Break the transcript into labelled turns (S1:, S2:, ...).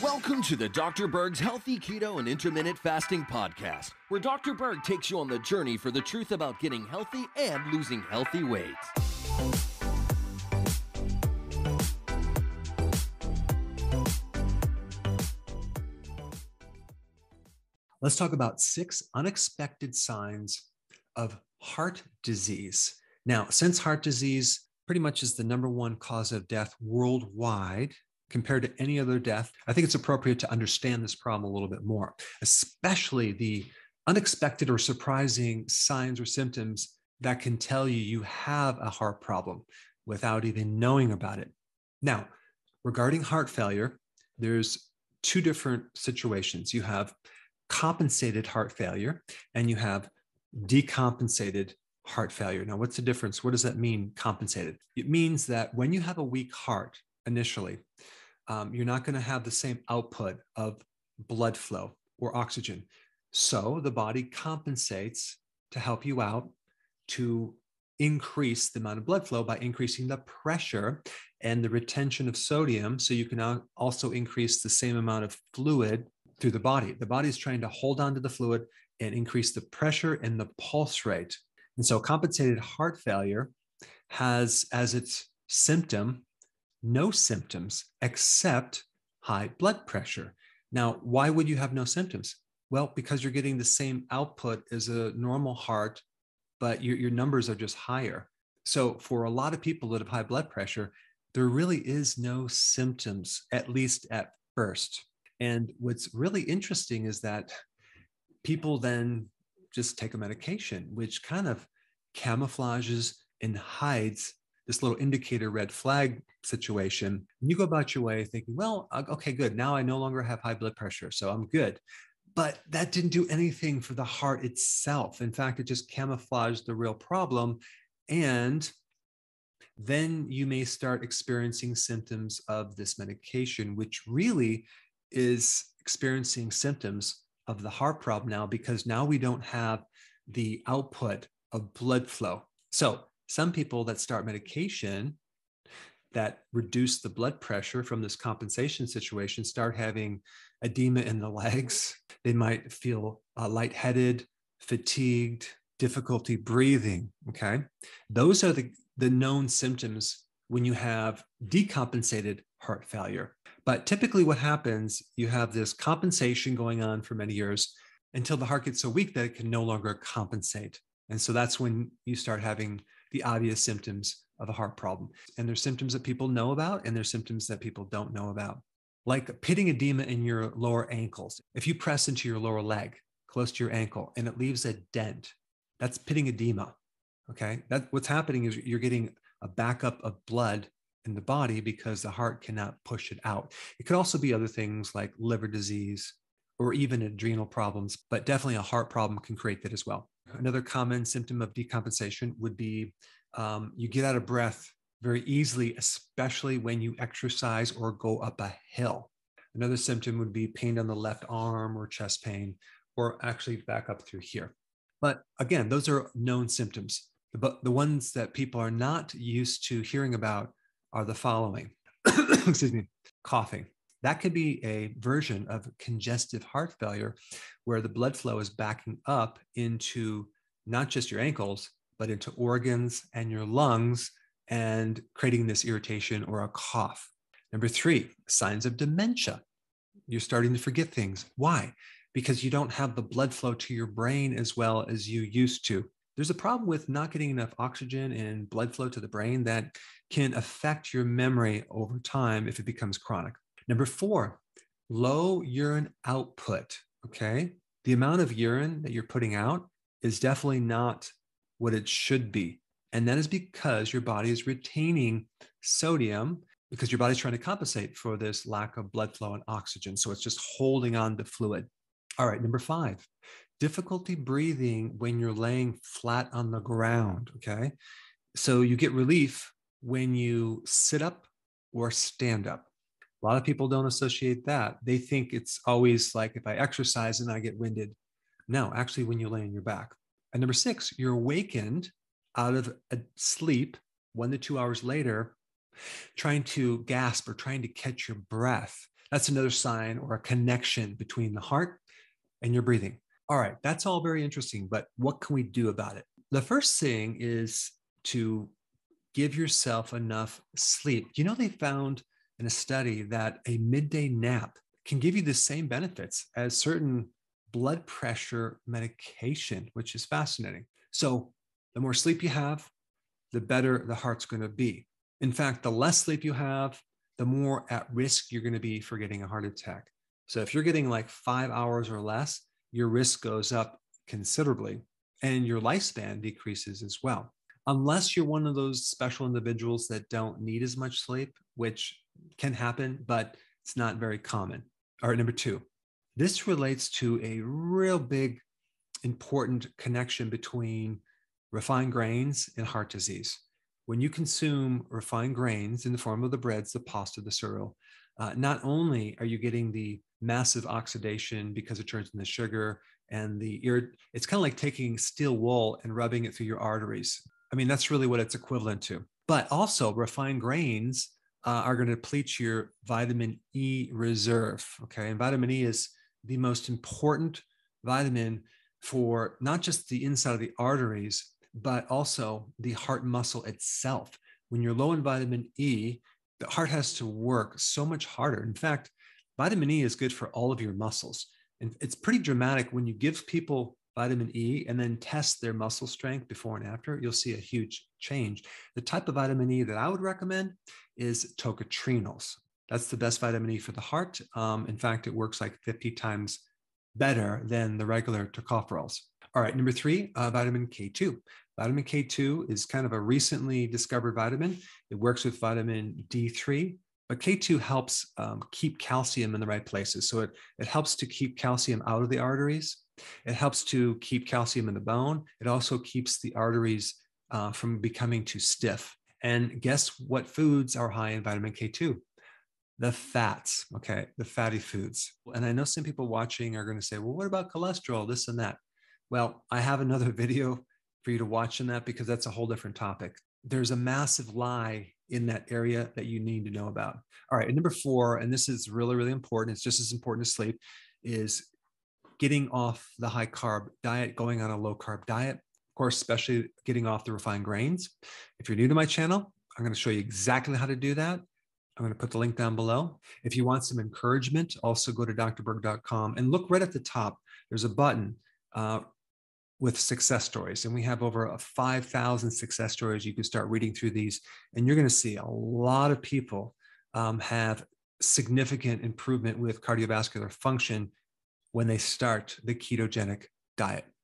S1: Welcome to the Dr. Berg's Healthy Keto and Intermittent Fasting Podcast, where Dr. Berg takes you on the journey for the truth about getting healthy and losing healthy weight.
S2: Let's talk about six unexpected signs of heart disease. Now, since heart disease pretty much is the number one cause of death worldwide compared to any other death, I think it's appropriate to understand this problem a little bit more, especially the unexpected or surprising signs or symptoms that can tell you you have a heart problem without even knowing about it. Now, regarding heart failure, there's two different situations. You have compensated heart failure and you have decompensated heart failure. Now, what's the difference? What does that mean, compensated? It means that when you have a weak heart initially, um, you're not going to have the same output of blood flow or oxygen. So the body compensates to help you out to increase the amount of blood flow by increasing the pressure and the retention of sodium. So you can also increase the same amount of fluid through the body. The body is trying to hold on to the fluid and increase the pressure and the pulse rate. And so compensated heart failure has as its symptom no symptoms except high blood pressure. Now, why would you have no symptoms? Well, because you're getting the same output as a normal heart, but your, your numbers are just higher. So, for a lot of people that have high blood pressure, there really is no symptoms, at least at first. And what's really interesting is that people then just take a medication, which kind of camouflages and hides this little indicator red flag situation. And you go about your way thinking, well, okay, good. Now I no longer have high blood pressure, so I'm good. But that didn't do anything for the heart itself. In fact, it just camouflaged the real problem. And then you may start experiencing symptoms of this medication, which really is experiencing symptoms of the heart problem now because now we don't have the output of blood flow. So, some people that start medication that reduce the blood pressure from this compensation situation start having edema in the legs. They might feel uh, lightheaded, fatigued, difficulty breathing. Okay. Those are the, the known symptoms when you have decompensated heart failure. But typically, what happens, you have this compensation going on for many years until the heart gets so weak that it can no longer compensate. And so that's when you start having the obvious symptoms of a heart problem. And there's symptoms that people know about, and there's symptoms that people don't know about, like pitting edema in your lower ankles. If you press into your lower leg close to your ankle and it leaves a dent, that's pitting edema. Okay. That what's happening is you're getting a backup of blood in the body because the heart cannot push it out. It could also be other things like liver disease or even adrenal problems, but definitely a heart problem can create that as well. Another common symptom of decompensation would be um, you get out of breath very easily, especially when you exercise or go up a hill. Another symptom would be pain on the left arm or chest pain, or actually back up through here. But again, those are known symptoms. But the ones that people are not used to hearing about are the following excuse me, coughing. That could be a version of congestive heart failure where the blood flow is backing up into not just your ankles, but into organs and your lungs and creating this irritation or a cough. Number three, signs of dementia. You're starting to forget things. Why? Because you don't have the blood flow to your brain as well as you used to. There's a problem with not getting enough oxygen and blood flow to the brain that can affect your memory over time if it becomes chronic. Number four, low urine output. Okay. The amount of urine that you're putting out is definitely not what it should be. And that is because your body is retaining sodium because your body's trying to compensate for this lack of blood flow and oxygen. So it's just holding on to fluid. All right, number five, difficulty breathing when you're laying flat on the ground. Okay. So you get relief when you sit up or stand up. A lot of people don't associate that. They think it's always like if I exercise and I get winded. No, actually, when you lay on your back. And number six, you're awakened out of a sleep one to two hours later trying to gasp or trying to catch your breath. That's another sign or a connection between the heart and your breathing. All right, that's all very interesting, but what can we do about it? The first thing is to give yourself enough sleep. You know, they found in a study that a midday nap can give you the same benefits as certain blood pressure medication, which is fascinating. So, the more sleep you have, the better the heart's going to be. In fact, the less sleep you have, the more at risk you're going to be for getting a heart attack. So, if you're getting like five hours or less, your risk goes up considerably and your lifespan decreases as well. Unless you're one of those special individuals that don't need as much sleep, which can happen, but it's not very common. All right, number two, this relates to a real big, important connection between refined grains and heart disease. When you consume refined grains in the form of the breads, the pasta, the cereal, uh, not only are you getting the massive oxidation because it turns into sugar and the ear, it's kind of like taking steel wool and rubbing it through your arteries. I mean, that's really what it's equivalent to. But also, refined grains uh, are going to deplete your vitamin E reserve. Okay. And vitamin E is the most important vitamin for not just the inside of the arteries, but also the heart muscle itself. When you're low in vitamin E, the heart has to work so much harder. In fact, vitamin E is good for all of your muscles. And it's pretty dramatic when you give people vitamin E and then test their muscle strength before and after, you'll see a huge change. The type of vitamin E that I would recommend is tocotrienols. That's the best vitamin E for the heart. Um, in fact, it works like 50 times better than the regular tocopherols. All right, number three, uh, vitamin K2. Vitamin K2 is kind of a recently discovered vitamin. It works with vitamin D3, but K2 helps um, keep calcium in the right places. So it, it helps to keep calcium out of the arteries. It helps to keep calcium in the bone. It also keeps the arteries uh, from becoming too stiff. And guess what foods are high in vitamin K2? The fats, okay, the fatty foods. And I know some people watching are going to say, well, what about cholesterol, this and that? Well, I have another video for you to watch in that because that's a whole different topic. There's a massive lie in that area that you need to know about. All right, number four, and this is really, really important, it's just as important as sleep, is getting off the high carb diet, going on a low carb diet. Of course, especially getting off the refined grains. If you're new to my channel, I'm going to show you exactly how to do that. I'm going to put the link down below. If you want some encouragement, also go to drberg.com and look right at the top. There's a button uh, with success stories. And we have over 5,000 success stories. You can start reading through these, and you're going to see a lot of people um, have significant improvement with cardiovascular function when they start the ketogenic diet.